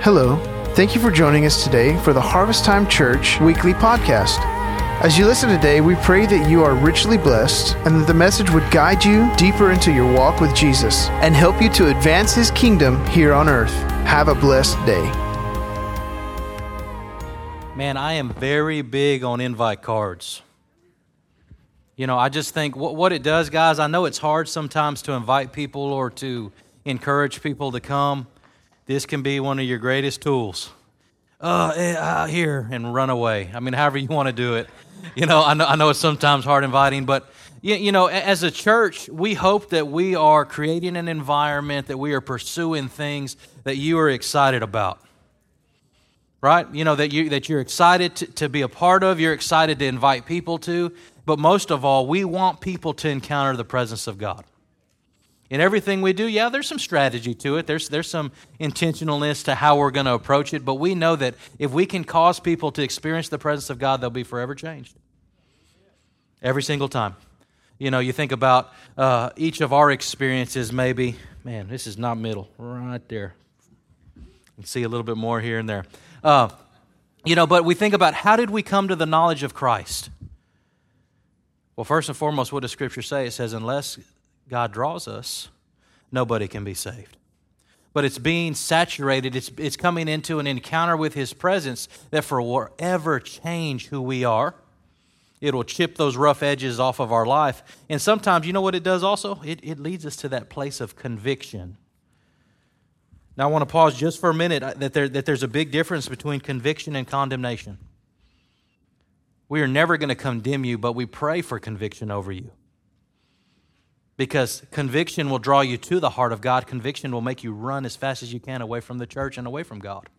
Hello. Thank you for joining us today for the Harvest Time Church weekly podcast. As you listen today, we pray that you are richly blessed and that the message would guide you deeper into your walk with Jesus and help you to advance his kingdom here on earth. Have a blessed day. Man, I am very big on invite cards. You know, I just think what, it does, guys, I know it's hard sometimes to invite people or to encourage people to come. This can be one of your greatest tools. Uh, eh, uh, here and run away. I mean, however you want to do it. You know, I know, I know it's sometimes hard inviting, but you, you know, as a church, we hope that we are creating an environment that we are pursuing things that you are excited about right you know that you that you're excited to, to, be a part of you're excited to invite people to but most of all, we want people to encounter the presence of God. In everything we do, yeah, there's some strategy to it. There's, there's some intentionalness to how we're going to approach it. But we know that if we can cause people to experience the presence of God, they'll be forever changed. Every single time. You know, you think about uh, each of our experiences, maybe, man, this is not middle, right there. You can see a little bit more here and there. Uh, you know, but we think about how did we come to the knowledge of Christ? Well, first and foremost, what does Scripture say? It says, unless God draws us, nobody can be saved. But it's being saturated, it's, it's coming into an encounter with His presence that forever change who we are. It'll chip those rough edges off of our life. And sometimes, you know what it does also? It, it leads us to that place of conviction. Now, I want to pause just for a minute uh, that, there, that there's a big difference between conviction and condemnation. We are never going to condemn you, but we pray for conviction over you. Because conviction will draw you to the heart of God. Conviction will make you run as fast as you can away from the church and away from God.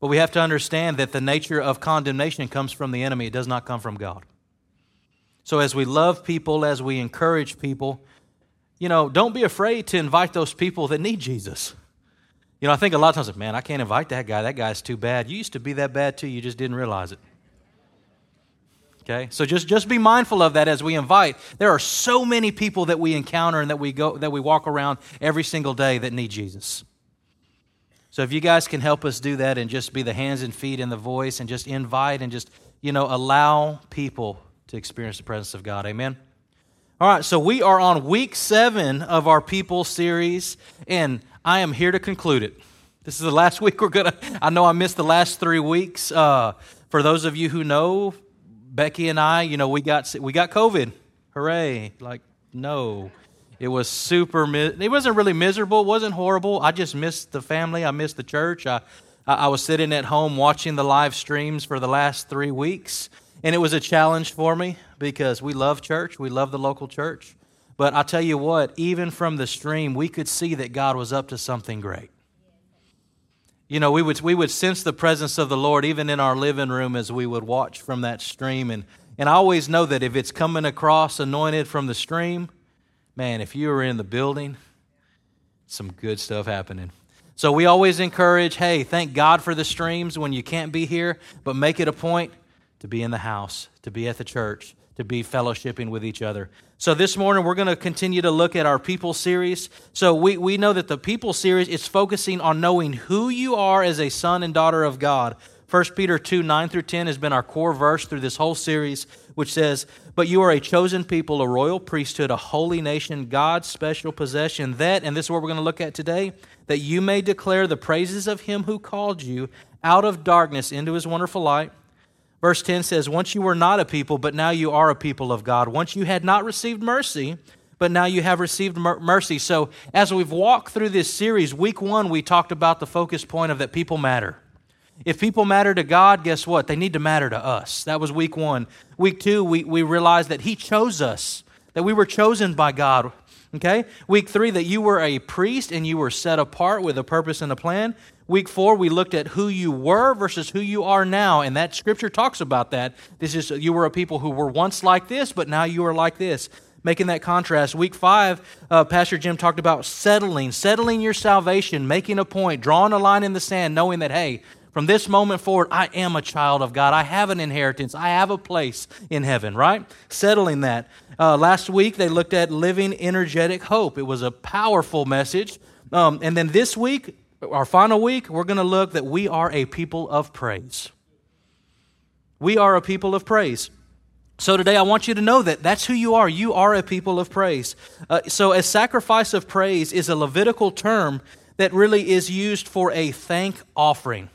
But we have to understand that the nature of condemnation comes from the enemy, it does not come from God. So as we love people, as we encourage people, you know, don't be afraid to invite those people that need Jesus. You know, I think a lot of times, man, I can't invite that guy. That guy's too bad. You used to be that bad too, you just didn't realize it. Okay? So just, just be mindful of that as we invite. There are so many people that we encounter and that we go that we walk around every single day that need Jesus. So if you guys can help us do that and just be the hands and feet and the voice and just invite and just, you know, allow people to experience the presence of God. Amen. All right, so we are on week seven of our people series, and I am here to conclude it. This is the last week we're gonna. I know I missed the last three weeks. Uh, for those of you who know, Becky and I, you know, we got we got COVID. Hooray! Like no, it was super. It wasn't really miserable. It wasn't horrible. I just missed the family. I missed the church. I I was sitting at home watching the live streams for the last three weeks, and it was a challenge for me because we love church. We love the local church. But I tell you what, even from the stream, we could see that God was up to something great you know, we would, we would sense the presence of the Lord even in our living room as we would watch from that stream. And, and I always know that if it's coming across anointed from the stream, man, if you were in the building, some good stuff happening. So we always encourage hey, thank God for the streams when you can't be here, but make it a point to be in the house, to be at the church, to be fellowshipping with each other. So this morning we're going to continue to look at our people series. So we, we know that the people series is focusing on knowing who you are as a son and daughter of God. 1 Peter 2 9 through 10 has been our core verse through this whole series, which says, But you are a chosen people, a royal priesthood, a holy nation, God's special possession, that, and this is what we're going to look at today, that you may declare the praises of him who called you out of darkness into his wonderful light. Verse 10 says, Once you were not a people, but now you are a people of God. Once you had not received mercy, but now you have received mercy. So, as we've walked through this series, week one, we talked about the focus point of that people matter. If people matter to God, guess what? They need to matter to us. That was week one. Week two, we, we realized that He chose us, that we were chosen by God. Okay? Week three, that you were a priest and you were set apart with a purpose and a plan. Week four, we looked at who you were versus who you are now, and that scripture talks about that. This is you were a people who were once like this, but now you are like this. Making that contrast. Week five, uh, Pastor Jim talked about settling, settling your salvation, making a point, drawing a line in the sand, knowing that, hey, from this moment forward, I am a child of God. I have an inheritance. I have a place in heaven, right? Settling that. Uh, last week, they looked at living energetic hope. It was a powerful message. Um, and then this week, our final week, we're going to look that we are a people of praise. We are a people of praise. So today I want you to know that that's who you are. You are a people of praise. Uh, so a sacrifice of praise is a Levitical term that really is used for a thank offering.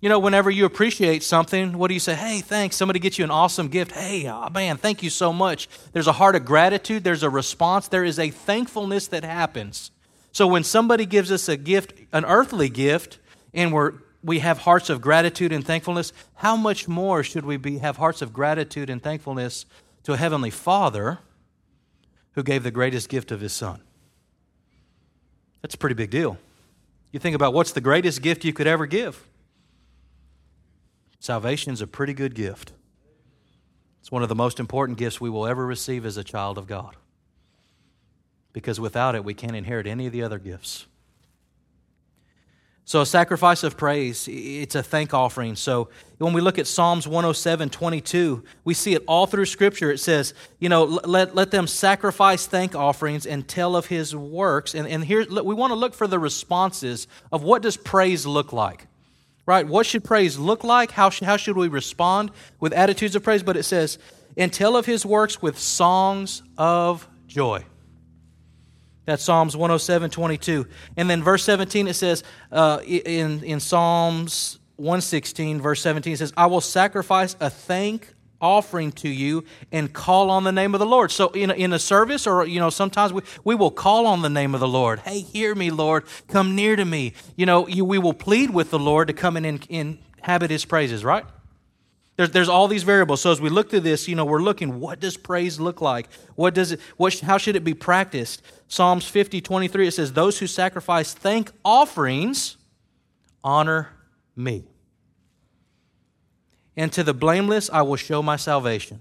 You know, whenever you appreciate something, what do you say? Hey, thanks. Somebody gets you an awesome gift. Hey, oh man, thank you so much. There's a heart of gratitude, there's a response, there is a thankfulness that happens. So when somebody gives us a gift, an earthly gift, and we're we have hearts of gratitude and thankfulness, how much more should we be, have hearts of gratitude and thankfulness to a heavenly Father who gave the greatest gift of his Son? That's a pretty big deal. You think about what's the greatest gift you could ever give? Salvation is a pretty good gift. It's one of the most important gifts we will ever receive as a child of God. Because without it, we can't inherit any of the other gifts. So, a sacrifice of praise, it's a thank offering. So, when we look at Psalms 107 22, we see it all through Scripture. It says, you know, let, let them sacrifice thank offerings and tell of his works. And, and here, we want to look for the responses of what does praise look like? Right? What should praise look like? How, how should we respond with attitudes of praise? But it says, and tell of his works with songs of joy. That's Psalms 107, 22. And then verse 17, it says uh, in, in Psalms 116, verse 17, it says, I will sacrifice a thank offering to you and call on the name of the Lord. So in a, in a service or, you know, sometimes we, we will call on the name of the Lord. Hey, hear me, Lord. Come near to me. You know, you, we will plead with the Lord to come and inhabit his praises, right? There's, there's all these variables. So as we look through this, you know, we're looking, what does praise look like? What does it, what, how should it be practiced? Psalms 50, 23, it says, Those who sacrifice thank offerings honor me. And to the blameless I will show my salvation.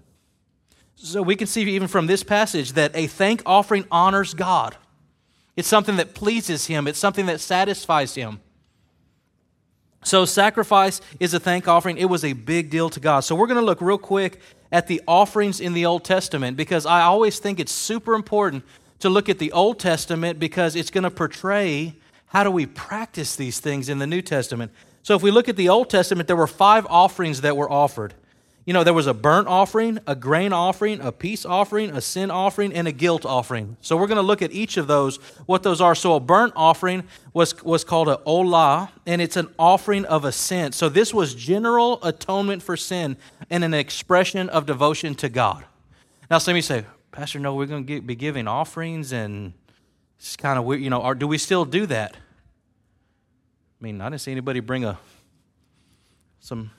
So we can see even from this passage that a thank offering honors God. It's something that pleases Him, it's something that satisfies Him. So, sacrifice is a thank offering. It was a big deal to God. So, we're going to look real quick at the offerings in the Old Testament because I always think it's super important to look at the Old Testament because it's going to portray how do we practice these things in the New Testament. So, if we look at the Old Testament, there were five offerings that were offered. You know, there was a burnt offering, a grain offering, a peace offering, a sin offering, and a guilt offering. So we're going to look at each of those, what those are. So a burnt offering was, was called a olah, and it's an offering of a sin. So this was general atonement for sin and an expression of devotion to God. Now, some of you say, Pastor, no, we're going to be giving offerings, and it's kind of weird. You know, do we still do that? I mean, I didn't see anybody bring a some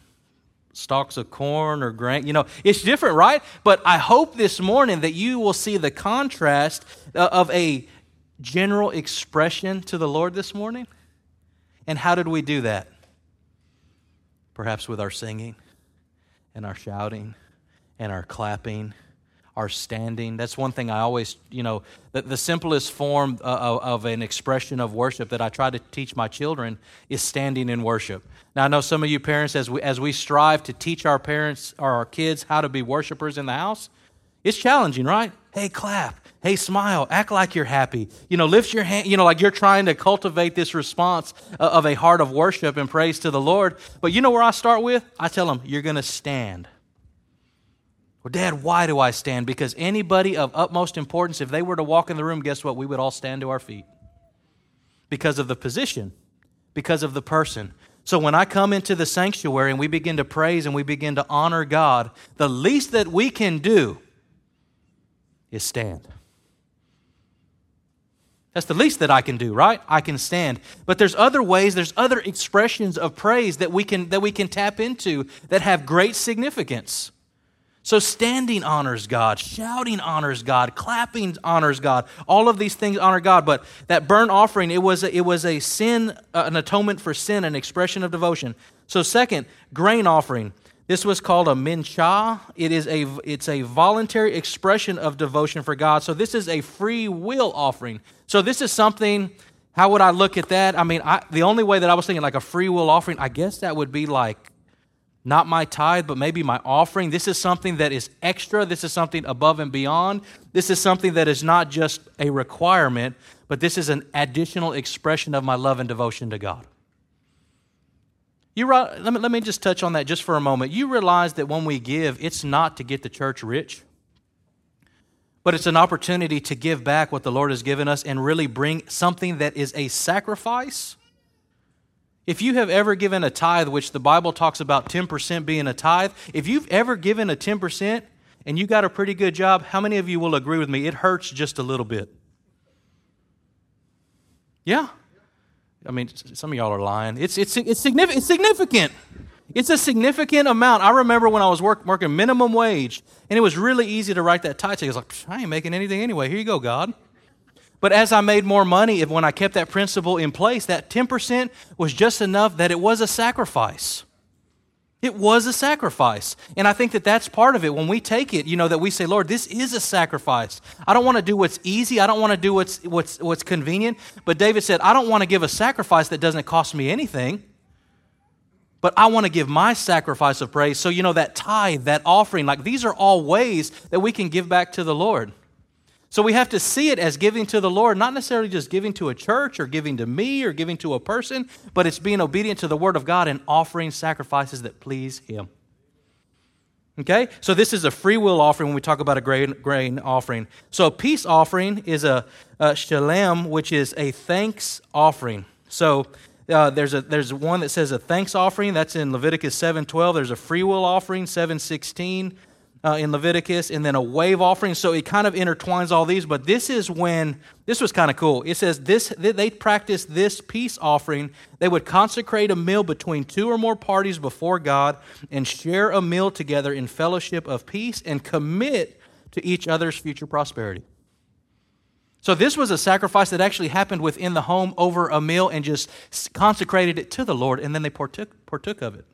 stalks of corn or grain. You know, it's different, right? But I hope this morning that you will see the contrast uh, of a general expression to the Lord this morning. And how did we do that? Perhaps with our singing and our shouting and our clapping are standing. That's one thing I always, you know, the, the simplest form uh, of, of, an expression of worship that I try to teach my children is standing in worship. Now, I know some of you parents, as we, as we strive to teach our parents or our kids how to be worshipers in the house, it's challenging, right? Hey, clap. Hey, smile. Act like you're happy. You know, lift your hand. You know, like you're trying to cultivate this response uh, of a heart of worship and praise to the Lord. But you know where I start with? I tell them, you're going to stand. Well, Dad, why do I stand? Because anybody of utmost importance, if they were to walk in the room, guess what? We would all stand to our feet. Because of the position, because of the person. So when I come into the sanctuary and we begin to praise and we begin to honor God, the least that we can do is stand. That's the least that I can do, right? I can stand. But there's other ways, there's other expressions of praise that we can that we can tap into that have great significance. So, standing honors God, shouting honors God, clapping honors God. All of these things honor God. But that burnt offering, it was a, it was a sin, uh, an atonement for sin, an expression of devotion. So, second, grain offering. This was called a mincha. It is a it's a voluntary expression of devotion for God. So this is a free will offering. So this is something. How would I look at that? I mean, I, the only way that I was thinking like a free will offering, I guess that would be like not my tithe, but maybe my offering. This is something that is extra. This is something above and beyond. This is something that is not just a requirement, but this is an additional expression of my love and devotion to God. You, let, me, let me just touch on that just for a moment. You realize that when we give, it's not to get the church rich, but it's an opportunity to give back what the Lord has given us and really bring something that is a sacrifice. If you have ever given a tithe, which the Bible talks about 10% being a tithe, if you've ever given a 10% and you got a pretty good job, how many of you will agree with me? It hurts just a little bit. Yeah. I mean, some of y'all are lying. It's, it's, it's, significant, it's significant. It's a significant amount. I remember when I was work, working minimum wage, and it was really easy to write that tithe check. Was like, I ain't making anything anyway. Here you go, God. But as I made more money, when I kept that principle in place, that 10% was just enough that it was a sacrifice. It was a sacrifice. And I think that that's part of it. When we take it, you know, that we say, Lord, this is a sacrifice. I don't want to do what's easy. I don't want to do what's, what's, what's convenient. But David said, I don't want to give a sacrifice that doesn't cost me anything. But I want to give my sacrifice of praise. So, you know, that tithe, that offering, like these are all ways that we can give back to the Lord. So we have to see it as giving to the Lord, not necessarily just giving to a church or giving to me or giving to a person, but it's being obedient to the Word of God and offering sacrifices that please Him. Okay? So this is a free will offering when we talk about a grain, grain offering. So a peace offering is a, a shalem, which is a thanks offering. So uh, there's, a, there's one that says a thanks offering. That's in Leviticus 7.12. There's a free will offering, 7.16 uh, in Leviticus, and then a wave offering. So it kind of intertwines all these. But this is when this was kind of cool. It says this they practiced this peace offering. They would consecrate a meal between two or more parties before God and share a meal together in fellowship of peace and commit to each other's future prosperity. So this was a sacrifice that actually happened within the home over a meal and just consecrated it to the Lord, and then they partook, partook of it.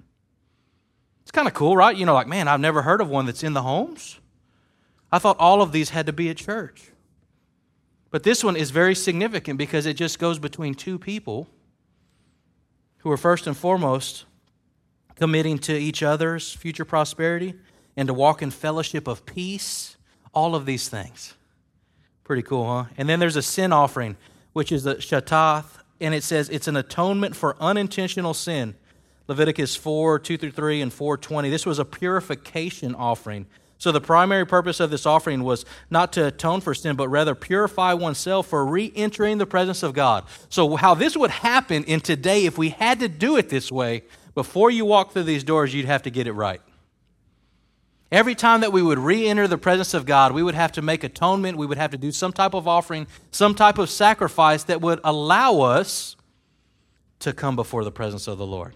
Kind of cool, right? You know, like, man, I've never heard of one that's in the homes. I thought all of these had to be at church. But this one is very significant because it just goes between two people who are first and foremost committing to each other's future prosperity and to walk in fellowship of peace, all of these things. Pretty cool, huh? And then there's a sin offering, which is the shatath, and it says it's an atonement for unintentional sin. Leviticus 4, 2 through 3, and 420. This was a purification offering. So the primary purpose of this offering was not to atone for sin, but rather purify oneself for re entering the presence of God. So, how this would happen in today, if we had to do it this way, before you walk through these doors, you'd have to get it right. Every time that we would re enter the presence of God, we would have to make atonement. We would have to do some type of offering, some type of sacrifice that would allow us to come before the presence of the Lord.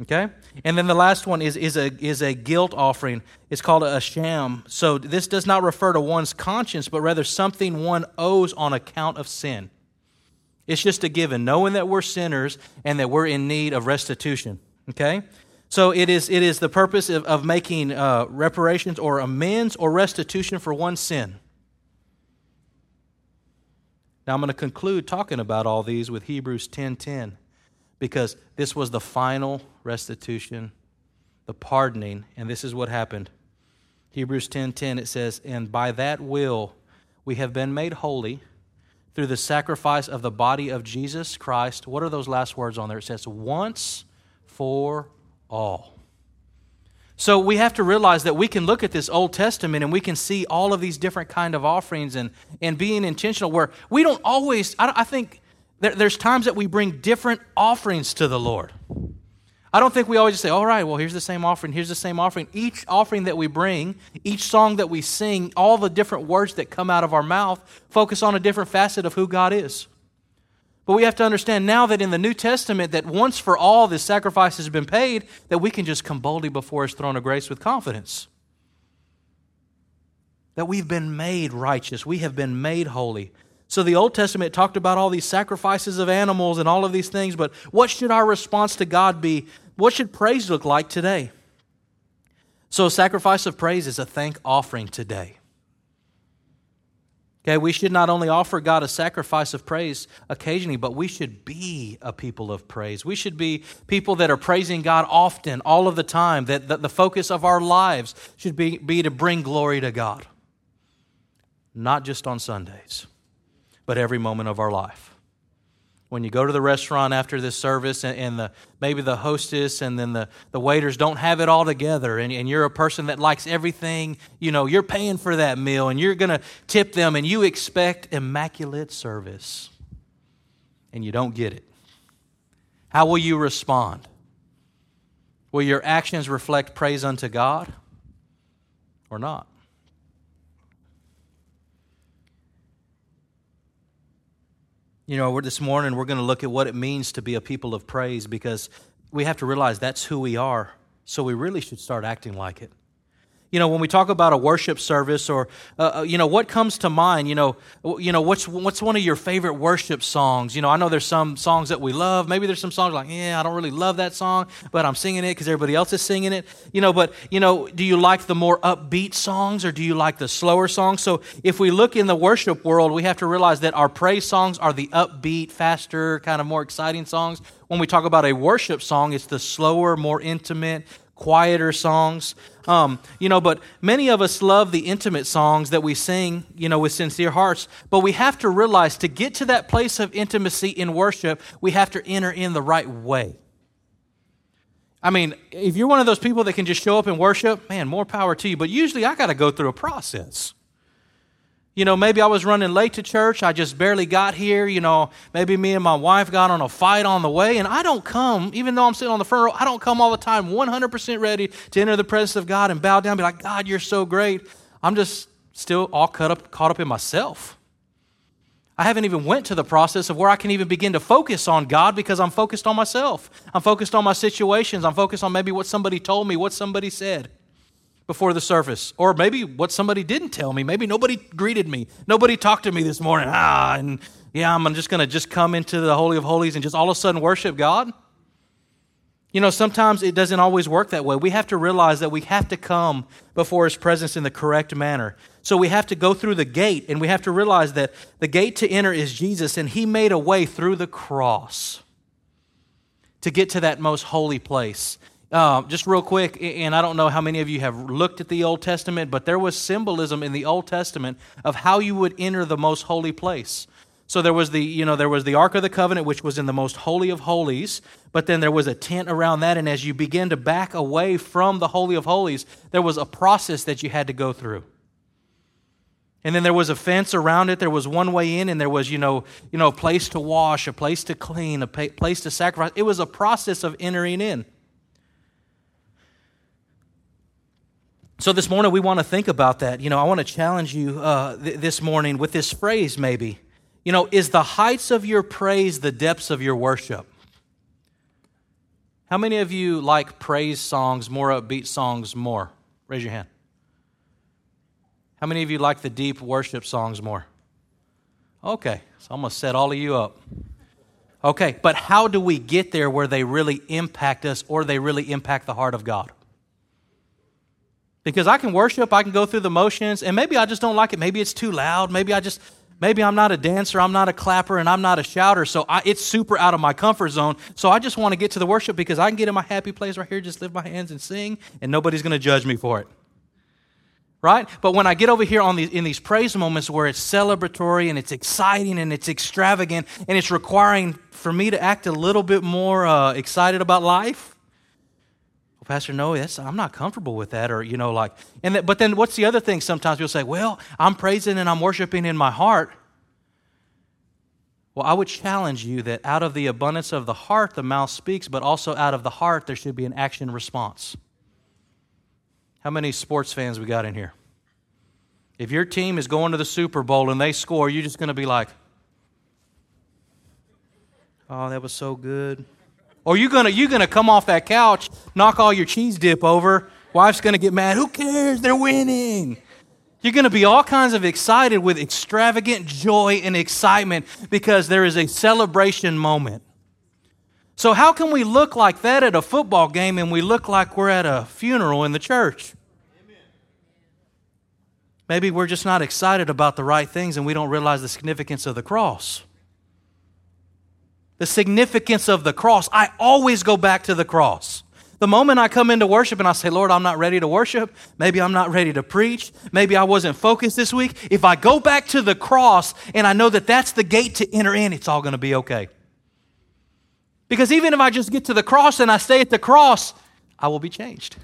Okay? And then the last one is, is, a, is a guilt offering. It's called a sham. So this does not refer to one's conscience, but rather something one owes on account of sin. It's just a given, knowing that we're sinners and that we're in need of restitution. Okay? So it is, it is the purpose of, of making uh, reparations or amends or restitution for one sin. Now I'm going to conclude talking about all these with Hebrews 10:10 because this was the final restitution, the pardoning, and this is what happened. Hebrews 10:10 10, it says, "And by that will we have been made holy through the sacrifice of the body of Jesus Christ." What are those last words on there? It says, "Once for all." So we have to realize that we can look at this Old Testament and we can see all of these different kind of offerings and, and being intentional where we don't always, I, I think there, there's times that we bring different offerings to the Lord. I don't think we always say, all right, well, here's the same offering, here's the same offering. Each offering that we bring, each song that we sing, all the different words that come out of our mouth focus on a different facet of who God is. But we have to understand now that in the New Testament, that once for all this sacrifice has been paid, that we can just come boldly before His throne of grace with confidence. That we've been made righteous, we have been made holy. So the Old Testament talked about all these sacrifices of animals and all of these things, but what should our response to God be? What should praise look like today? So, a sacrifice of praise is a thank offering today. Okay, we should not only offer God a sacrifice of praise occasionally, but we should be a people of praise. We should be people that are praising God often, all of the time, that, that the focus of our lives should be, be to bring glory to God, not just on Sundays. But every moment of our life. When you go to the restaurant after this service and, and, the, maybe the hostess and then the, the waiters don't have it all together and, and you're a person that likes everything you know you're paying for that meal and you're going to tip them and you expect immaculate service and you don't get it. How will you respond? Will your actions reflect praise unto god or not You know, this morning we're going to look at what it means to be a people of praise because we have to realize that's who we are. So we really should start acting like it. You know, when we talk about a worship service, or uh, uh, you know, what comes to mind? You know, you know, what's what's one of your favorite worship songs? You know, I know there's some songs that we love. Maybe there's some songs like, yeah, I don't really love that song, but I'm singing it because everybody else is singing it. You know, but you know, do you like the more upbeat songs, or do you like the slower songs? So, if we look in the worship world, we have to realize that our praise songs are the upbeat, faster, kind of more exciting songs. When we talk about a worship song, it's the slower, more intimate, quieter songs. Um, you know, but many of us love the intimate songs that we sing, you know, with sincere hearts. But we have to realize to get to that place of intimacy in worship, we have to enter in the right way. I mean, if you're one of those people that can just show up and worship, man, more power to you. But usually I got to go through a process. You know, maybe I was running late to church. I just barely got here. You know, maybe me and my wife got on a fight on the way. And I don't come, even though I'm sitting on the front row, I don't come all the time 100% ready to enter the presence of God and bow down and be like, God, you're so great. I'm just still all caught up, caught up in myself. I haven't even went to the process of where I can even begin to focus on God because I'm focused on myself. I'm focused on my situations. I'm focused on maybe what somebody told me, what somebody said before the service. Or maybe what somebody didn't tell me. Maybe nobody greeted me. Nobody talked to me this morning. Ah, and yeah, I'm just going to just come into the Holy of Holies and just all of a sudden worship God. You know, sometimes it doesn't always work that way. We have to realize that we have to come before His presence in the correct manner. So we have to go through the gate, and we have to realize that the gate to enter is Jesus, and He made a way through the cross to get to that most holy place. Uh, just real quick, and I don't know how many of you have looked at the Old Testament, but there was symbolism in the Old Testament of how you would enter the most holy place. So there was the, you know, there was the Ark of the Covenant, which was in the most holy of holies, but then there was a tent around that, and as you begin to back away from the Holy of Holies, there was a process that you had to go through. And then there was a fence around it. There was one way in, and there was, you know, you know, a place to wash, a place to clean, a place to sacrifice. It was a process of entering in. So this morning we want to think about that. You know, I want to challenge you uh, th- this morning with this phrase, maybe. You know, is the heights of your praise the depths of your worship? How many of you like praise songs, more upbeat songs more? Raise your hand. How many of you like the deep worship songs more? Okay, so I'm going to set all of you up. Okay, but how do we get there where they really impact us or they really impact the heart of God? Because I can worship, I can go through the motions, and maybe I just don't like it. Maybe it's too loud. Maybe I just, maybe I'm not a dancer, I'm not a clapper, and I'm not a shouter. So I, it's super out of my comfort zone. So I just want to get to the worship because I can get in my happy place right here, just lift my hands and sing, and nobody's going to judge me for it. Right? But when I get over here on these, in these praise moments where it's celebratory and it's exciting and it's extravagant and it's requiring for me to act a little bit more uh, excited about life, well, Pastor, no, that's, I'm not comfortable with that. Or, you know, like, and that, but then what's the other thing? Sometimes people say, well, I'm praising and I'm worshiping in my heart. Well, I would challenge you that out of the abundance of the heart, the mouth speaks, but also out of the heart, there should be an action response. How many sports fans we got in here? If your team is going to the Super Bowl and they score, you're just going to be like, oh, that was so good. Or you gonna you gonna come off that couch, knock all your cheese dip over. Wife's gonna get mad. Who cares? They're winning. You're going to be all kinds of excited with extravagant joy and excitement because there is a celebration moment. So, how can we look like that at a football game and we look like we're at a funeral in the church? Maybe we're just not excited about the right things and we don't realize the significance of the cross the significance of the cross. I always go back to the cross. The moment I come into worship and I say, Lord, I'm not ready to worship, maybe I'm not ready to preach, maybe I wasn't focused this week, if I go back to the cross and I know that that's the gate to enter in, it's all going to be okay. Because even if I just get to the cross and I stay at the cross, I will be changed.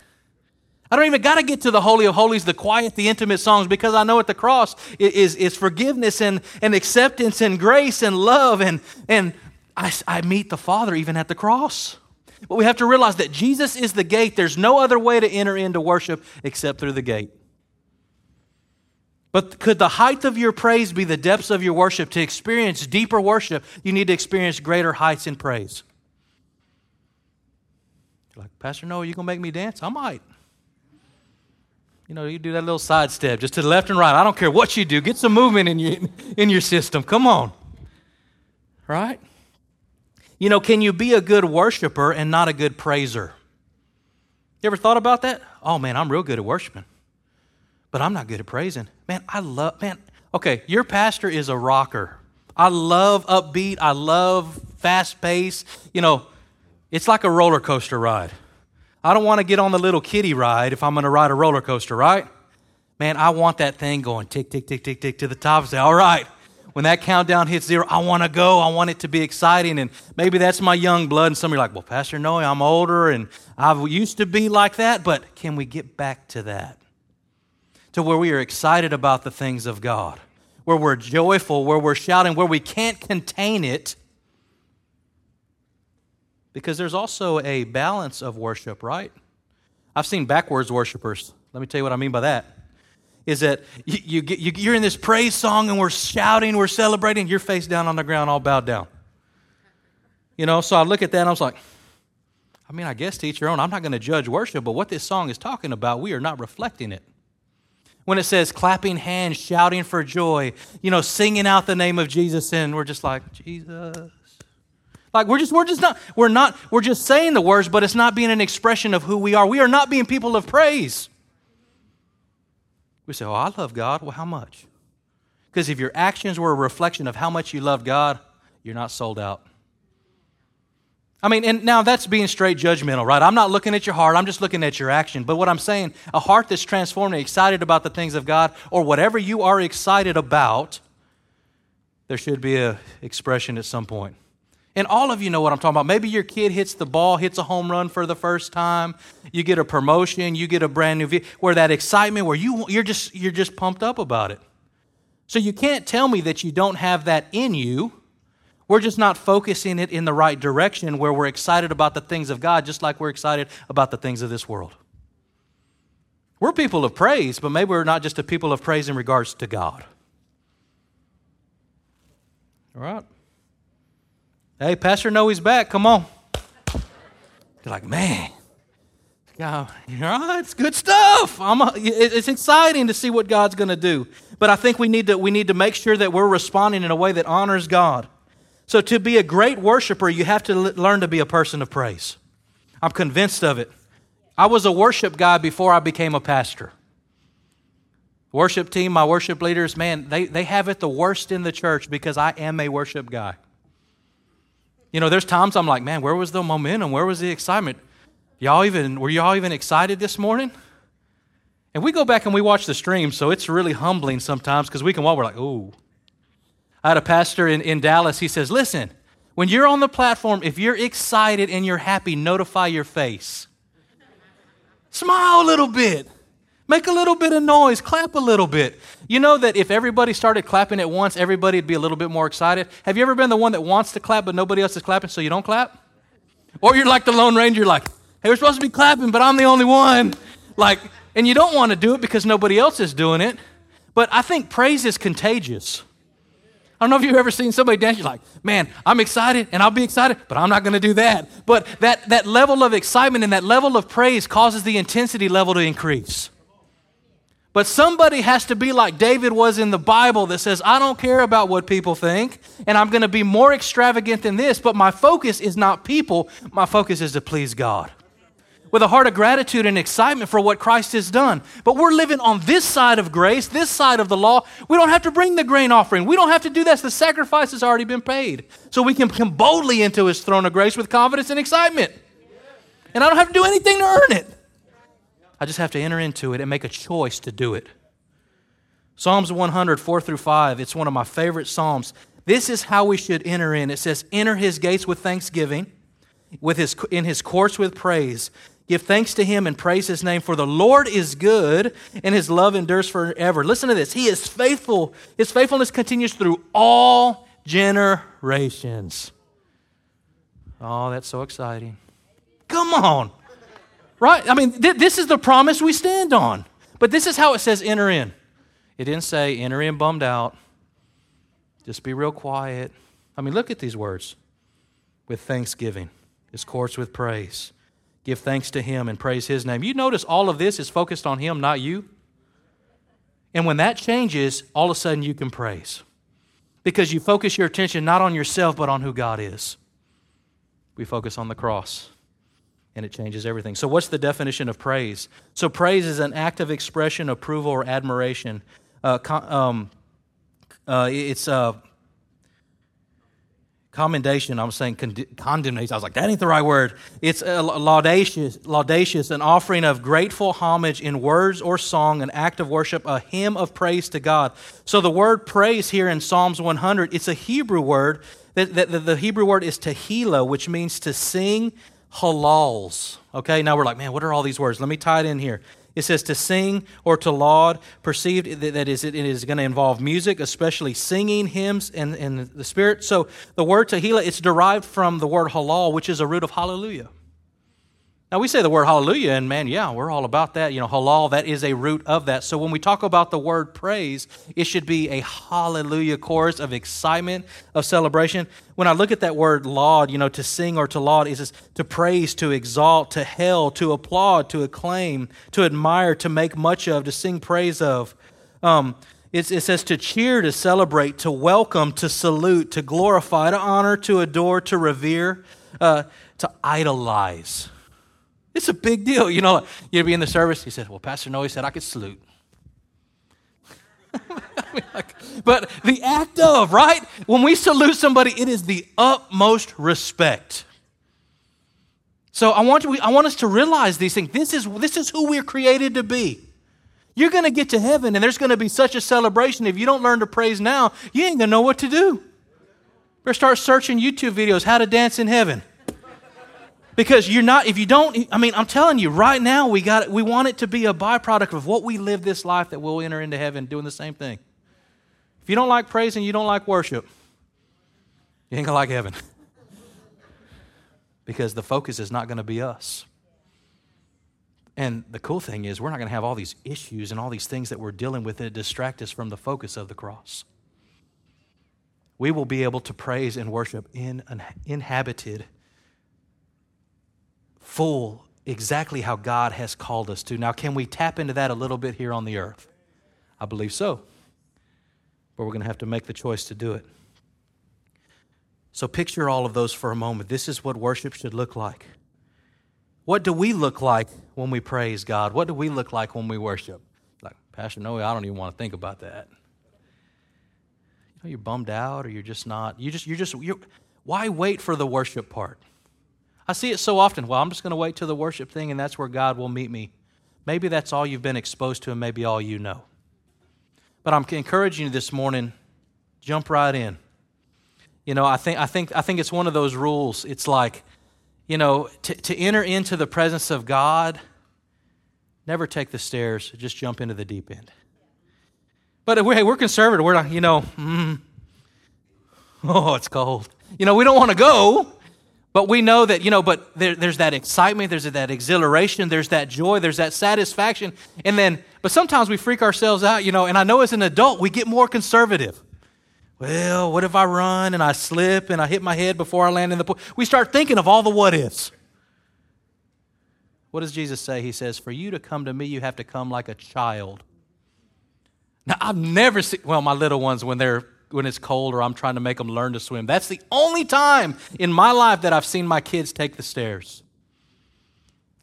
I don't even got to get to the Holy of Holies, the quiet, the intimate songs, because I know at the cross is, is forgiveness and, and acceptance and grace and love. And, and I, I meet the Father even at the cross. But we have to realize that Jesus is the gate. There's no other way to enter into worship except through the gate. But could the height of your praise be the depths of your worship? To experience deeper worship, you need to experience greater heights in praise. You're like, Pastor Noe, you going to make me dance? I might. You know, you do that little side step just to the left and right. I don't care what you do. Get some movement in your, in your system. Come on. Right? You know, can you be a good worshiper and not a good praiser? You ever thought about that? Oh man, I'm real good at worshiping, but I'm not good at praising. Man, I love, man, okay, your pastor is a rocker. I love upbeat, I love fast pace. You know, it's like a roller coaster ride. I don't want to get on the little kiddie ride if I'm going to ride a roller coaster, right? Man, I want that thing going tick, tick, tick, tick, tick to the top and say, all right, when that countdown hits zero, I want to go. I want it to be exciting. And maybe that's my young blood. And some are like, well, Pastor Noe, I'm older and I used to be like that. But can we get back to that? To where we are excited about the things of God, where we're joyful, where we're shouting, where we can't contain it. Because there's also a balance of worship, right? I've seen backwards worshipers. Let me tell you what I mean by that is that you, you, you, you're in this praise song and we're shouting, we're celebrating, you're face down on the ground, all bowed down. You know, so I look at that and I was like, I mean, I guess to each your own. I'm not going to judge worship, but what this song is talking about, we are not reflecting it. When it says clapping hands, shouting for joy, you know, singing out the name of Jesus, and we're just like, Jesus. Like we're just we're just not we're not we're just saying the words, but it's not being an expression of who we are. We are not being people of praise. We say, Oh, I love God. Well, how much? Because if your actions were a reflection of how much you love God, you're not sold out. I mean, and now that's being straight judgmental, right? I'm not looking at your heart, I'm just looking at your action. But what I'm saying, a heart that's transformed and excited about the things of God, or whatever you are excited about, there should be an expression at some point. And all of you know what I'm talking about. Maybe your kid hits the ball, hits a home run for the first time. You get a promotion, you get a brand new vehicle, where that excitement, where you, you're, just, you're just pumped up about it. So you can't tell me that you don't have that in you. We're just not focusing it in the right direction where we're excited about the things of God, just like we're excited about the things of this world. We're people of praise, but maybe we're not just a people of praise in regards to God. All right? Hey, Pastor know Noe's back. Come on. You're like, man, yeah, it's good stuff. A, it's exciting to see what God's going to do. But I think we need, to, we need to make sure that we're responding in a way that honors God. So, to be a great worshiper, you have to learn to be a person of praise. I'm convinced of it. I was a worship guy before I became a pastor. Worship team, my worship leaders, man, they, they have it the worst in the church because I am a worship guy. You know, there's times I'm like, man, where was the momentum? Where was the excitement? Y'all even were y'all even excited this morning? And we go back and we watch the stream, so it's really humbling sometimes because we can walk, we're like, ooh. I had a pastor in, in Dallas, he says, listen, when you're on the platform, if you're excited and you're happy, notify your face. Smile a little bit. Make a little bit of noise, clap a little bit. You know that if everybody started clapping at once, everybody would be a little bit more excited. Have you ever been the one that wants to clap but nobody else is clapping so you don't clap? Or you're like the Lone Ranger, like, hey, we're supposed to be clapping, but I'm the only one. Like, and you don't want to do it because nobody else is doing it. But I think praise is contagious. I don't know if you've ever seen somebody dance. You're like, man, I'm excited and I'll be excited, but I'm not going to do that. But that, that level of excitement and that level of praise causes the intensity level to increase. But somebody has to be like David was in the Bible that says, I don't care about what people think, and I'm going to be more extravagant than this, but my focus is not people, my focus is to please God. With a heart of gratitude and excitement for what Christ has done. But we're living on this side of grace, this side of the law. We don't have to bring the grain offering. We don't have to do that. The sacrifice has already been paid. So we can come boldly into his throne of grace with confidence and excitement. And I don't have to do anything to earn it. I just have to enter into it and make a choice to do it. Psalms 100, 4 through 5, it's one of my favorite Psalms. This is how we should enter in. It says, Enter his gates with thanksgiving, with his, in his courts with praise. Give thanks to him and praise his name, for the Lord is good and his love endures forever. Listen to this. He is faithful. His faithfulness continues through all generations. Oh, that's so exciting. Come on. Right? I mean, th- this is the promise we stand on. But this is how it says enter in. It didn't say enter in bummed out. Just be real quiet. I mean, look at these words with thanksgiving, his courts with praise. Give thanks to him and praise his name. You notice all of this is focused on him, not you. And when that changes, all of a sudden you can praise because you focus your attention not on yourself, but on who God is. We focus on the cross and it changes everything. So, what's the definition of praise? So, praise is an act of expression, approval, or admiration. Uh, um, uh, it's uh, commendation. I'm saying con- condemnation. I was like, that ain't the right word. It's laudacious, laudacious, an offering of grateful homage in words or song, an act of worship, a hymn of praise to God. So the word praise here in Psalms 100, it's a Hebrew word. That, that, that the Hebrew word is tehillah, which means to sing halals. Okay, now we're like, man, what are all these words? Let me tie it in here. It says to sing or to laud, perceived that is, it is going to involve music, especially singing hymns and, and the Spirit. So the word tehillah, it's derived from the word halal, which is a root of hallelujah. Now, we say the word hallelujah, and man, yeah, we're all about that. You know, halal, that is a root of that. So when we talk about the word praise, it should be a hallelujah chorus of excitement, of celebration. When I look at that word laud, you know, to sing or to laud is to praise, to exalt, to hail, to applaud, to acclaim, to admire, to make much of, to sing praise of. Um, it says to cheer, to celebrate, to welcome, to salute, to glorify, to honor, to adore, to revere, uh, to idolize. It's a big deal. You know, you'd be in the service. He said, Well, Pastor Noe said I could salute. but the act of, right? When we salute somebody, it is the utmost respect. So I want, to, I want us to realize these things. This is, this is who we're created to be. You're going to get to heaven, and there's going to be such a celebration. If you don't learn to praise now, you ain't going to know what to do. Better start searching YouTube videos, how to dance in heaven. Because you're not, if you don't, I mean, I'm telling you, right now, we got we want it to be a byproduct of what we live this life that we'll enter into heaven doing the same thing. If you don't like praise and you don't like worship, you ain't gonna like heaven. because the focus is not gonna be us. And the cool thing is, we're not going to have all these issues and all these things that we're dealing with that distract us from the focus of the cross. We will be able to praise and worship in an inhabited full exactly how God has called us to. Now, can we tap into that a little bit here on the earth? I believe so. But we're going to have to make the choice to do it. So, picture all of those for a moment. This is what worship should look like. What do we look like when we praise God? What do we look like when we worship? Like, Pastor Noe, I don't even want to think about that. You know, you're bummed out or you're just not. You just, you're just, you're, why wait for the worship part? I see it so often. Well, I'm just going to wait till the worship thing, and that's where God will meet me. Maybe that's all you've been exposed to, and maybe all you know. But I'm encouraging you this morning jump right in. You know, I think, I think, I think it's one of those rules. It's like, you know, to, to enter into the presence of God, never take the stairs, just jump into the deep end. But we're, hey, we're conservative. We're not, you know, mm, oh, it's cold. You know, we don't want to go. But we know that, you know, but there, there's that excitement, there's that exhilaration, there's that joy, there's that satisfaction. And then, but sometimes we freak ourselves out, you know, and I know as an adult, we get more conservative. Well, what if I run and I slip and I hit my head before I land in the pool? We start thinking of all the what ifs. What does Jesus say? He says, For you to come to me, you have to come like a child. Now, I've never seen, well, my little ones, when they're when it's cold or I'm trying to make them learn to swim. That's the only time in my life that I've seen my kids take the stairs.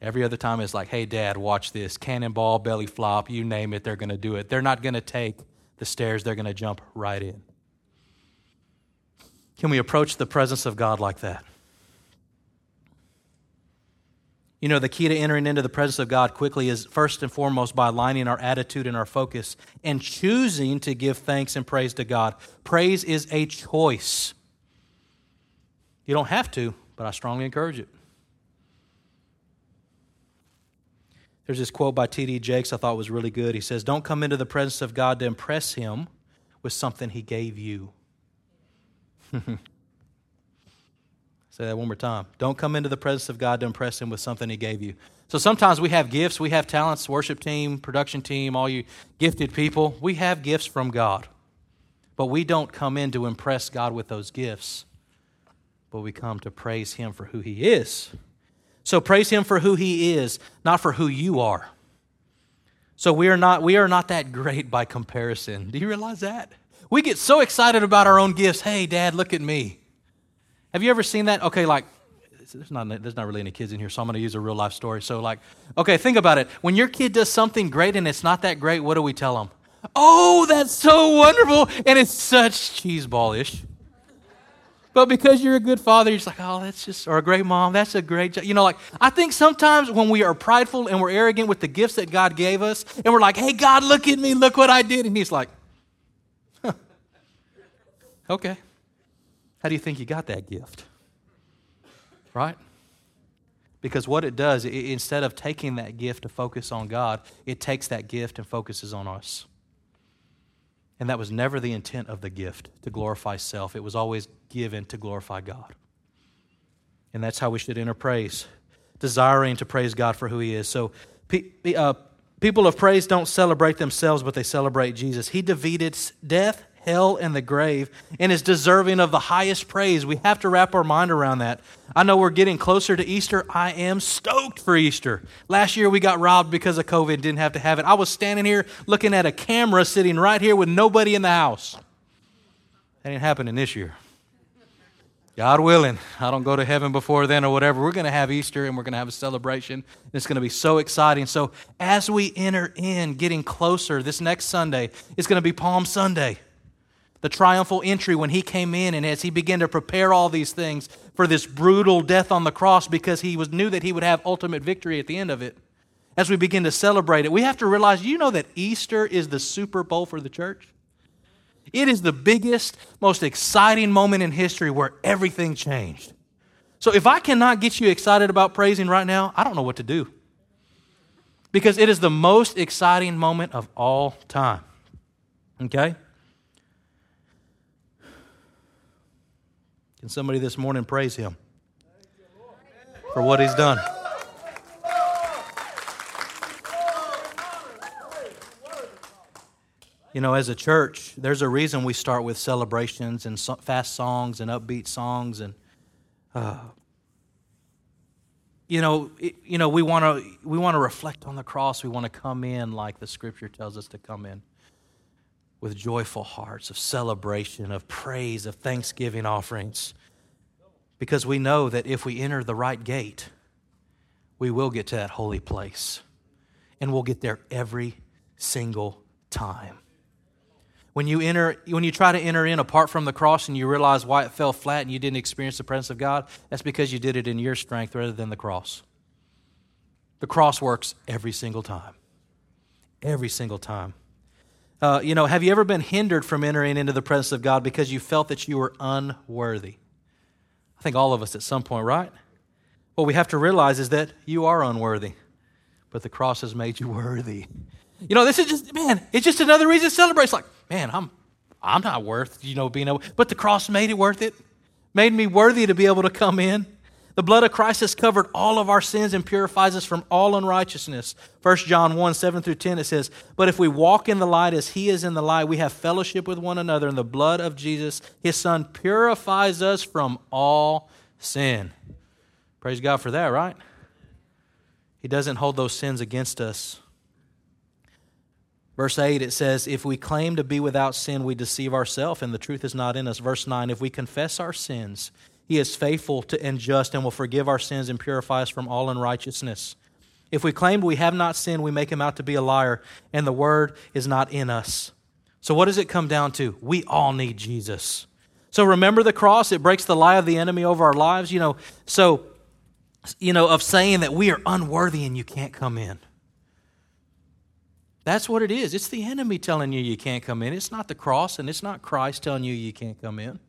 Every other time it's like, hey, dad, watch this. Cannonball, belly flop, you name it, they're going to do it. They're not going to take the stairs, they're going to jump right in. Can we approach the presence of God like that? You know, the key to entering into the presence of God quickly is first and foremost by aligning our attitude and our focus and choosing to give thanks and praise to God. Praise is a choice. You don't have to, but I strongly encourage it. There's this quote by T.D. Jakes I thought was really good. He says, Don't come into the presence of God to impress Him with something He gave you. Say that one more time. Don't come into the presence of God to impress Him with something He gave you. So sometimes we have gifts, we have talents, worship team, production team, all you gifted people. We have gifts from God. But we don't come in to impress God with those gifts, but we come to praise Him for who He is. So praise Him for who He is, not for who you are. So we are not, we are not that great by comparison. Do you realize that? We get so excited about our own gifts. Hey, Dad, look at me. Have you ever seen that? Okay, like, there's not, there's not really any kids in here, so I'm going to use a real life story. So, like, okay, think about it. When your kid does something great and it's not that great, what do we tell them? Oh, that's so wonderful. And it's such cheeseballish. But because you're a good father, you're just like, oh, that's just, or a great mom, that's a great job. You know, like, I think sometimes when we are prideful and we're arrogant with the gifts that God gave us, and we're like, hey, God, look at me, look what I did. And He's like, huh. okay. How do you think you got that gift? Right? Because what it does, it, instead of taking that gift to focus on God, it takes that gift and focuses on us. And that was never the intent of the gift to glorify self. It was always given to glorify God. And that's how we should enter praise, desiring to praise God for who He is. So, uh, people of praise don't celebrate themselves, but they celebrate Jesus. He defeated death, hell, and the grave, and is deserving of the highest praise. We have to wrap our mind around that. I know we're getting closer to Easter. I am stoked for Easter. Last year we got robbed because of COVID, didn't have to have it. I was standing here looking at a camera sitting right here with nobody in the house. That ain't happening this year. God willing, I don't go to heaven before then or whatever. We're going to have Easter and we're going to have a celebration. It's going to be so exciting. So, as we enter in, getting closer, this next Sunday is going to be Palm Sunday the triumphal entry when he came in and as he began to prepare all these things for this brutal death on the cross because he was knew that he would have ultimate victory at the end of it. As we begin to celebrate it, we have to realize you know that Easter is the Super Bowl for the church? It is the biggest, most exciting moment in history where everything changed. So if I cannot get you excited about praising right now, I don't know what to do. Because it is the most exciting moment of all time. Okay? Can somebody this morning praise him for what he's done? You know, as a church, there's a reason we start with celebrations and fast songs and upbeat songs, and uh, you know, it, you know, we want to we want to reflect on the cross. We want to come in like the Scripture tells us to come in with joyful hearts of celebration, of praise, of thanksgiving offerings. Because we know that if we enter the right gate, we will get to that holy place. And we'll get there every single time. When you enter, when you try to enter in apart from the cross and you realize why it fell flat and you didn't experience the presence of God, that's because you did it in your strength rather than the cross. The cross works every single time. Every single time. Uh, you know, have you ever been hindered from entering into the presence of God because you felt that you were unworthy? I think all of us at some point, right? What we have to realize is that you are unworthy, but the cross has made you worthy. You know, this is just, man, it's just another reason to celebrate. It's like, man, I'm, I'm not worth, you know, being able, but the cross made it worth it, made me worthy to be able to come in. The blood of Christ has covered all of our sins and purifies us from all unrighteousness. 1 John 1 7 through 10, it says, But if we walk in the light as he is in the light, we have fellowship with one another, and the blood of Jesus, his son, purifies us from all sin. Praise God for that, right? He doesn't hold those sins against us. Verse 8, it says, If we claim to be without sin, we deceive ourselves, and the truth is not in us. Verse 9, If we confess our sins, he is faithful to, and just and will forgive our sins and purify us from all unrighteousness. If we claim we have not sinned, we make him out to be a liar, and the word is not in us. So, what does it come down to? We all need Jesus. So, remember the cross, it breaks the lie of the enemy over our lives. You know, so you know, of saying that we are unworthy and you can't come in. That's what it is. It's the enemy telling you you can't come in. It's not the cross, and it's not Christ telling you you can't come in.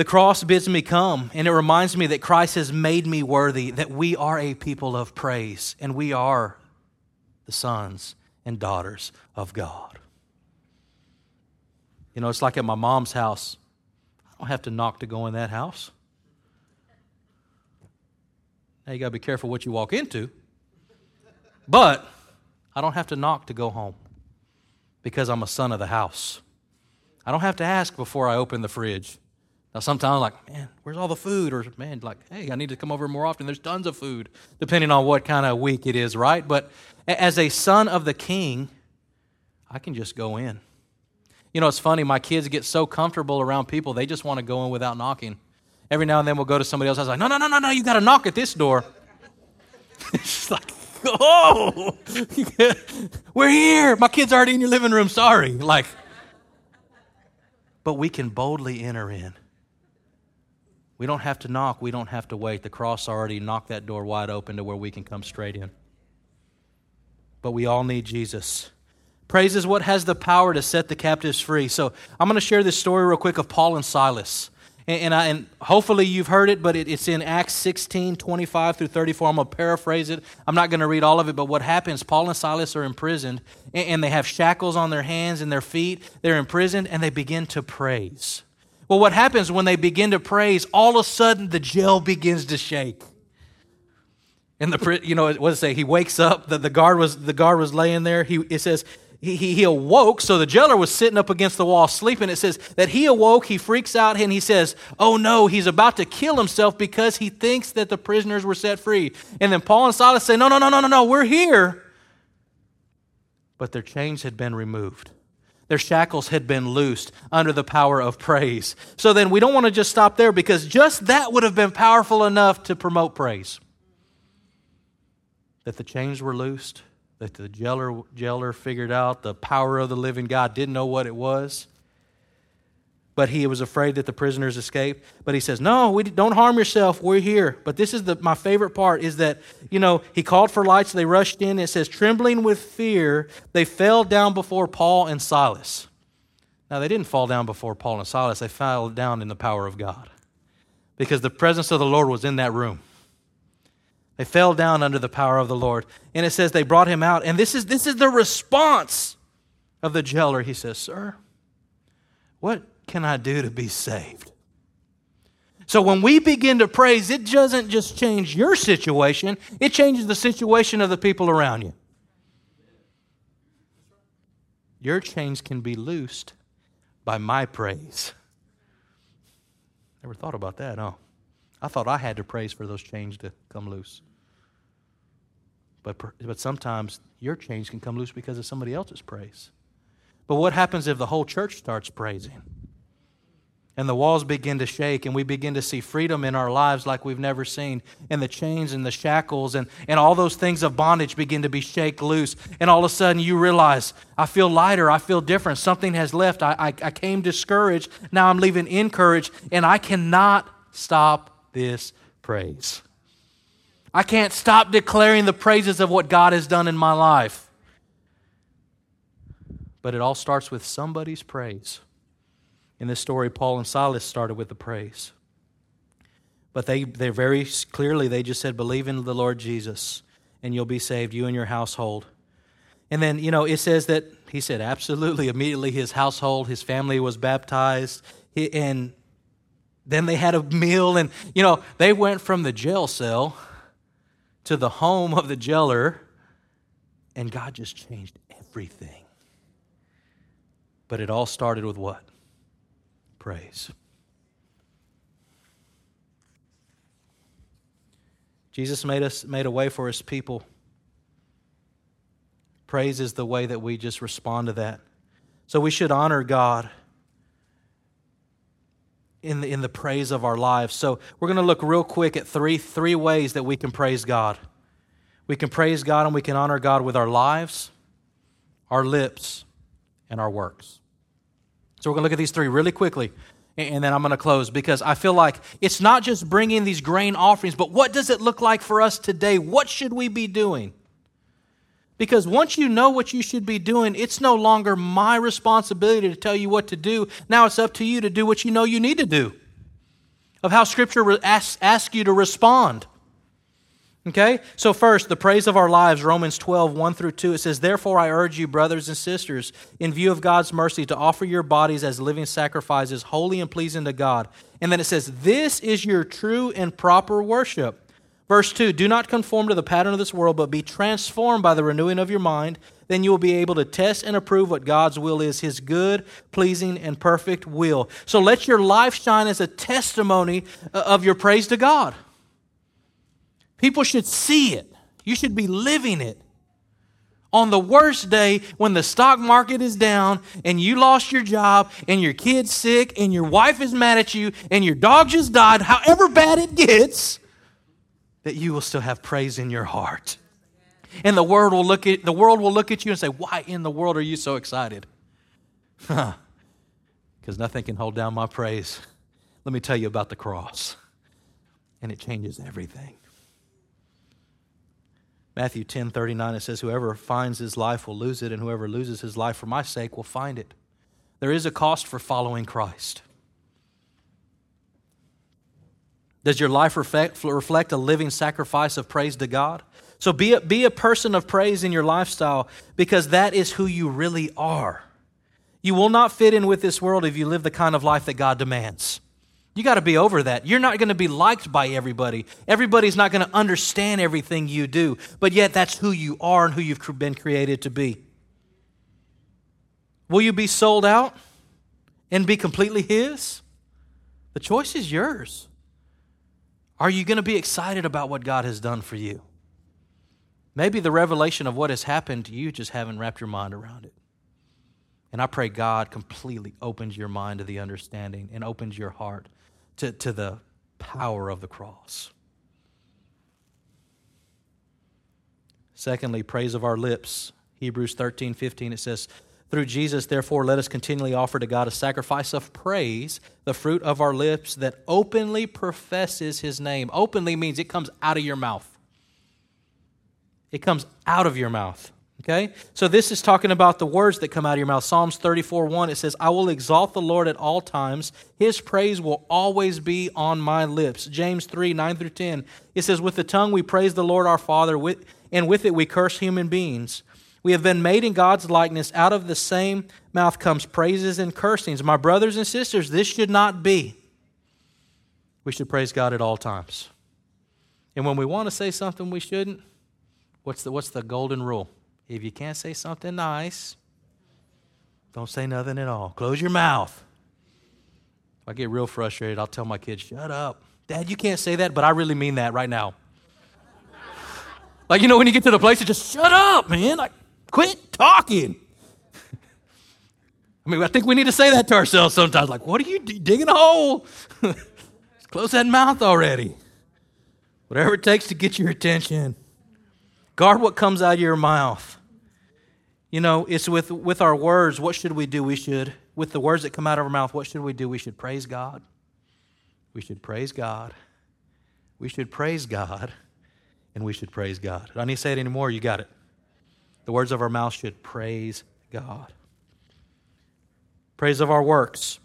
The cross bids me come, and it reminds me that Christ has made me worthy, that we are a people of praise, and we are the sons and daughters of God. You know, it's like at my mom's house. I don't have to knock to go in that house. Now, you got to be careful what you walk into. But I don't have to knock to go home because I'm a son of the house. I don't have to ask before I open the fridge. Now, sometimes I'm like, man, where's all the food? Or, man, like, hey, I need to come over more often. There's tons of food, depending on what kind of week it is, right? But as a son of the king, I can just go in. You know, it's funny, my kids get so comfortable around people, they just want to go in without knocking. Every now and then we'll go to somebody else. I was like, no, no, no, no, no, you got to knock at this door. it's like, oh, we're here. My kid's already in your living room. Sorry. Like, but we can boldly enter in. We don't have to knock. We don't have to wait. The cross already knocked that door wide open to where we can come straight in. But we all need Jesus. Praise is what has the power to set the captives free. So I'm going to share this story real quick of Paul and Silas. And, and, I, and hopefully you've heard it, but it, it's in Acts 16, 25 through 34. I'm going to paraphrase it. I'm not going to read all of it, but what happens, Paul and Silas are imprisoned, and, and they have shackles on their hands and their feet. They're imprisoned, and they begin to praise. Well, what happens when they begin to praise, all of a sudden the jail begins to shake. And the you know what does it say? He wakes up. The, the guard was the guard was laying there. He it says he, he, he awoke. So the jailer was sitting up against the wall sleeping. It says that he awoke, he freaks out, and he says, Oh no, he's about to kill himself because he thinks that the prisoners were set free. And then Paul and Silas say, No, no, no, no, no, no, we're here. But their chains had been removed. Their shackles had been loosed under the power of praise. So then we don't want to just stop there because just that would have been powerful enough to promote praise. That the chains were loosed, that the jailer, jailer figured out the power of the living God, didn't know what it was. But he was afraid that the prisoners escaped. But he says, No, we don't harm yourself. We're here. But this is the, my favorite part is that, you know, he called for lights. They rushed in. It says, Trembling with fear, they fell down before Paul and Silas. Now, they didn't fall down before Paul and Silas, they fell down in the power of God because the presence of the Lord was in that room. They fell down under the power of the Lord. And it says they brought him out. And this is, this is the response of the jailer. He says, Sir, what can I do to be saved? So when we begin to praise, it doesn't just change your situation, it changes the situation of the people around you. Your chains can be loosed by my praise. Never thought about that, huh? I thought I had to praise for those chains to come loose. But, but sometimes your chains can come loose because of somebody else's praise. But what happens if the whole church starts praising? And the walls begin to shake, and we begin to see freedom in our lives like we've never seen. And the chains and the shackles and, and all those things of bondage begin to be shake loose. And all of a sudden you realize, I feel lighter, I feel different. Something has left. I, I, I came discouraged. Now I'm leaving encouraged, and I cannot stop this praise. I can't stop declaring the praises of what God has done in my life. But it all starts with somebody's praise. In this story, Paul and Silas started with the praise. But they, they very clearly, they just said, believe in the Lord Jesus and you'll be saved, you and your household. And then, you know, it says that he said, absolutely. Immediately, his household, his family was baptized. and then they had a meal. And, you know, they went from the jail cell to the home of the jailer, and God just changed everything. But it all started with what? Praise. Jesus made us made a way for his people. Praise is the way that we just respond to that. So we should honor God in the, in the praise of our lives. So we're going to look real quick at three, three ways that we can praise God. We can praise God and we can honor God with our lives, our lips, and our works. So we're going to look at these three really quickly. and then I'm going to close because I feel like it's not just bringing these grain offerings, but what does it look like for us today? What should we be doing? Because once you know what you should be doing, it's no longer my responsibility to tell you what to do. Now it's up to you to do what you know you need to do, of how Scripture asks, asks you to respond. Okay? So, first, the praise of our lives, Romans 12, 1 through 2. It says, Therefore, I urge you, brothers and sisters, in view of God's mercy, to offer your bodies as living sacrifices, holy and pleasing to God. And then it says, This is your true and proper worship. Verse 2 Do not conform to the pattern of this world, but be transformed by the renewing of your mind. Then you will be able to test and approve what God's will is, his good, pleasing, and perfect will. So let your life shine as a testimony uh, of your praise to God. People should see it, you should be living it. On the worst day, when the stock market is down and you lost your job and your kid's sick and your wife is mad at you and your dog just died, however bad it gets, that you will still have praise in your heart. And the world will look at the world will look at you and say, "Why in the world are you so excited?" Because nothing can hold down my praise. Let me tell you about the cross. And it changes everything. Matthew 10 39, it says, Whoever finds his life will lose it, and whoever loses his life for my sake will find it. There is a cost for following Christ. Does your life reflect, reflect a living sacrifice of praise to God? So be a, be a person of praise in your lifestyle because that is who you really are. You will not fit in with this world if you live the kind of life that God demands. You got to be over that. You're not going to be liked by everybody. Everybody's not going to understand everything you do, but yet that's who you are and who you've been created to be. Will you be sold out and be completely His? The choice is yours. Are you going to be excited about what God has done for you? Maybe the revelation of what has happened to you just haven't wrapped your mind around it. And I pray God completely opens your mind to the understanding and opens your heart to, to the power of the cross. Secondly, praise of our lips. Hebrews 13, 15, it says, through Jesus, therefore, let us continually offer to God a sacrifice of praise, the fruit of our lips that openly professes his name. Openly means it comes out of your mouth. It comes out of your mouth. Okay? So this is talking about the words that come out of your mouth. Psalms 34 1, it says, I will exalt the Lord at all times. His praise will always be on my lips. James 3 9 through 10, it says, With the tongue we praise the Lord our Father, and with it we curse human beings. We have been made in God's likeness. Out of the same mouth comes praises and cursings. My brothers and sisters, this should not be. We should praise God at all times. And when we want to say something we shouldn't, what's the, what's the golden rule? If you can't say something nice, don't say nothing at all. Close your mouth. If I get real frustrated, I'll tell my kids, shut up. Dad, you can't say that, but I really mean that right now. like, you know, when you get to the place, you just shut up, man. Like, Quit talking. I mean, I think we need to say that to ourselves sometimes. Like, what are you digging a hole? close that mouth already. Whatever it takes to get your attention. Guard what comes out of your mouth. You know, it's with, with our words. What should we do? We should, with the words that come out of our mouth, what should we do? We should praise God. We should praise God. We should praise God. And we should praise God. I don't need to say it anymore. You got it. The words of our mouth should praise God. Praise of our works.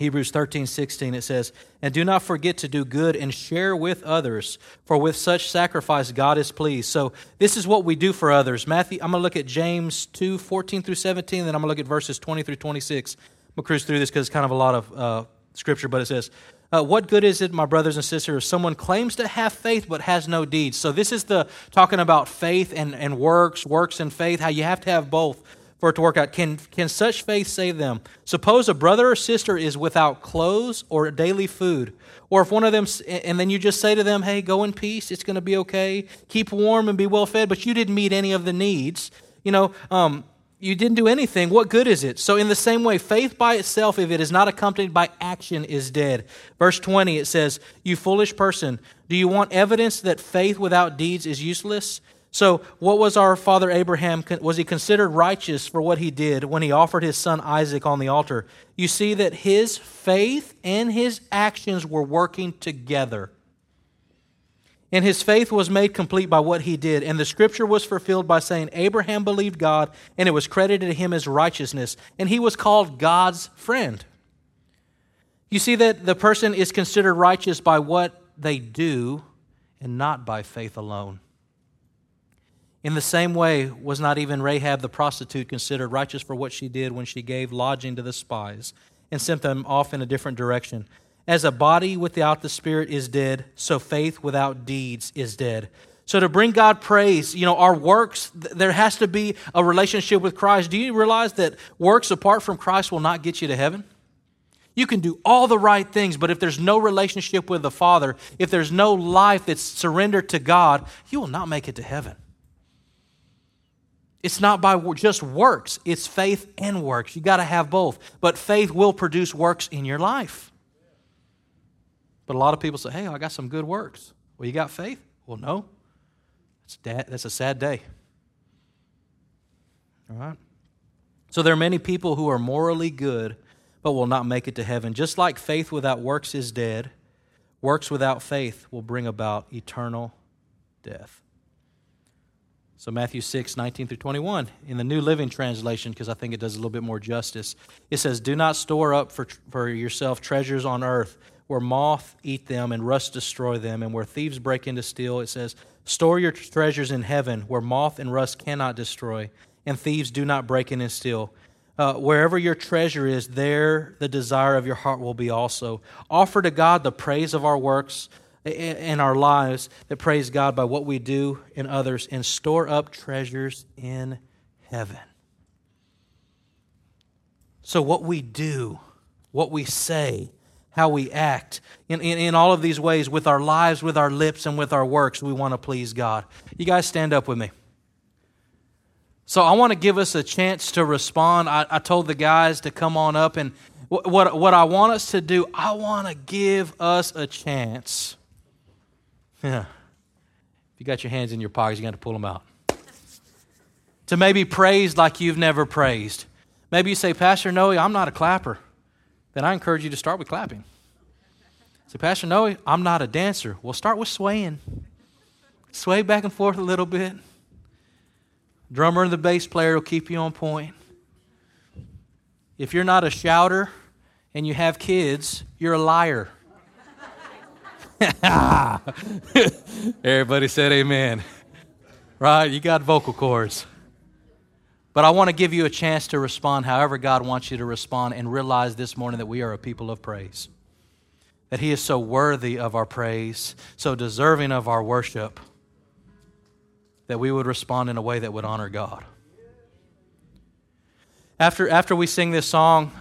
Hebrews 13, 16, it says, And do not forget to do good and share with others, for with such sacrifice God is pleased. So this is what we do for others. Matthew, I'm going to look at James 2, 14 through 17, then I'm going to look at verses 20 through 26. I'm going to cruise through this because it's kind of a lot of uh, scripture, but it says, uh, what good is it, my brothers and sisters, if someone claims to have faith but has no deeds? So this is the talking about faith and, and works, works and faith, how you have to have both for it to work out. Can, can such faith save them? Suppose a brother or sister is without clothes or daily food. Or if one of them, and then you just say to them, hey, go in peace, it's going to be okay, keep warm and be well fed, but you didn't meet any of the needs. You know, um, you didn't do anything, what good is it? So, in the same way, faith by itself, if it is not accompanied by action, is dead. Verse 20, it says, You foolish person, do you want evidence that faith without deeds is useless? So, what was our father Abraham? Was he considered righteous for what he did when he offered his son Isaac on the altar? You see that his faith and his actions were working together. And his faith was made complete by what he did. And the scripture was fulfilled by saying, Abraham believed God, and it was credited to him as righteousness. And he was called God's friend. You see that the person is considered righteous by what they do and not by faith alone. In the same way, was not even Rahab the prostitute considered righteous for what she did when she gave lodging to the spies and sent them off in a different direction? As a body without the Spirit is dead, so faith without deeds is dead. So, to bring God praise, you know, our works, there has to be a relationship with Christ. Do you realize that works apart from Christ will not get you to heaven? You can do all the right things, but if there's no relationship with the Father, if there's no life that's surrendered to God, you will not make it to heaven. It's not by just works, it's faith and works. You got to have both. But faith will produce works in your life. But a lot of people say, hey, I got some good works. Well, you got faith? Well, no. That's a sad day. All right? So there are many people who are morally good but will not make it to heaven. Just like faith without works is dead, works without faith will bring about eternal death. So, Matthew 6, 19 through 21, in the New Living Translation, because I think it does a little bit more justice, it says, Do not store up for, for yourself treasures on earth where moth eat them and rust destroy them, and where thieves break in to steal. It says, Store your treasures in heaven, where moth and rust cannot destroy, and thieves do not break in and steal. Uh, wherever your treasure is, there the desire of your heart will be also. Offer to God the praise of our works in our lives that praise God by what we do in others, and store up treasures in heaven. So, what we do, what we say, how we act in, in, in, all of these ways with our lives, with our lips, and with our works. We want to please God. You guys stand up with me. So I want to give us a chance to respond. I, I told the guys to come on up, and what, what, what I want us to do, I want to give us a chance. Yeah. If you got your hands in your pockets, you got to pull them out. to maybe praise like you've never praised. Maybe you say, Pastor Noe, I'm not a clapper then I encourage you to start with clapping. Say, Pastor Noe, I'm not a dancer. Well, start with swaying. Sway back and forth a little bit. Drummer and the bass player will keep you on point. If you're not a shouter and you have kids, you're a liar. Everybody said amen. Right? You got vocal cords. But I want to give you a chance to respond however God wants you to respond and realize this morning that we are a people of praise. That He is so worthy of our praise, so deserving of our worship, that we would respond in a way that would honor God. After, after we sing this song,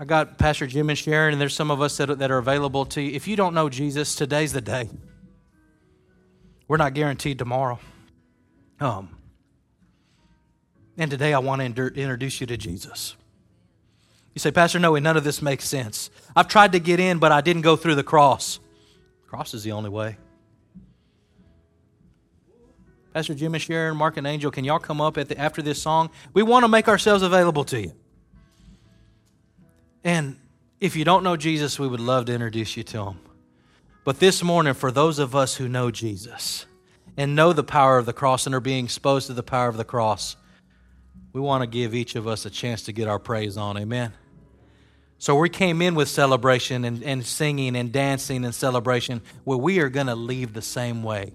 I got Pastor Jim and Sharon, and there's some of us that, that are available to you. If you don't know Jesus, today's the day. We're not guaranteed tomorrow. Um, and today I want to introduce you to Jesus. You say, Pastor Noe, none of this makes sense. I've tried to get in, but I didn't go through the cross. The cross is the only way. Pastor Jim and Sharon, Mark and Angel, can y'all come up at the, after this song? We want to make ourselves available to you. And if you don't know Jesus, we would love to introduce you to him. But this morning, for those of us who know Jesus and know the power of the cross and are being exposed to the power of the cross, we want to give each of us a chance to get our praise on. Amen. So we came in with celebration and, and singing and dancing and celebration. Well, we are going to leave the same way.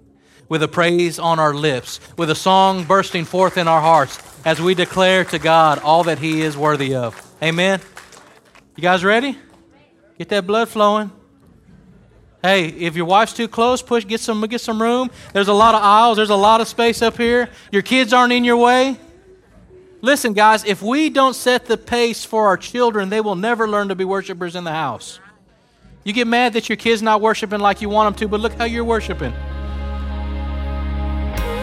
With a praise on our lips, with a song bursting forth in our hearts as we declare to God all that He is worthy of. Amen. You guys ready? Get that blood flowing. Hey, if your wife's too close, push get some get some room. There's a lot of aisles, there's a lot of space up here. Your kids aren't in your way. Listen, guys, if we don't set the pace for our children, they will never learn to be worshipers in the house. You get mad that your kid's not worshiping like you want them to, but look how you're worshiping.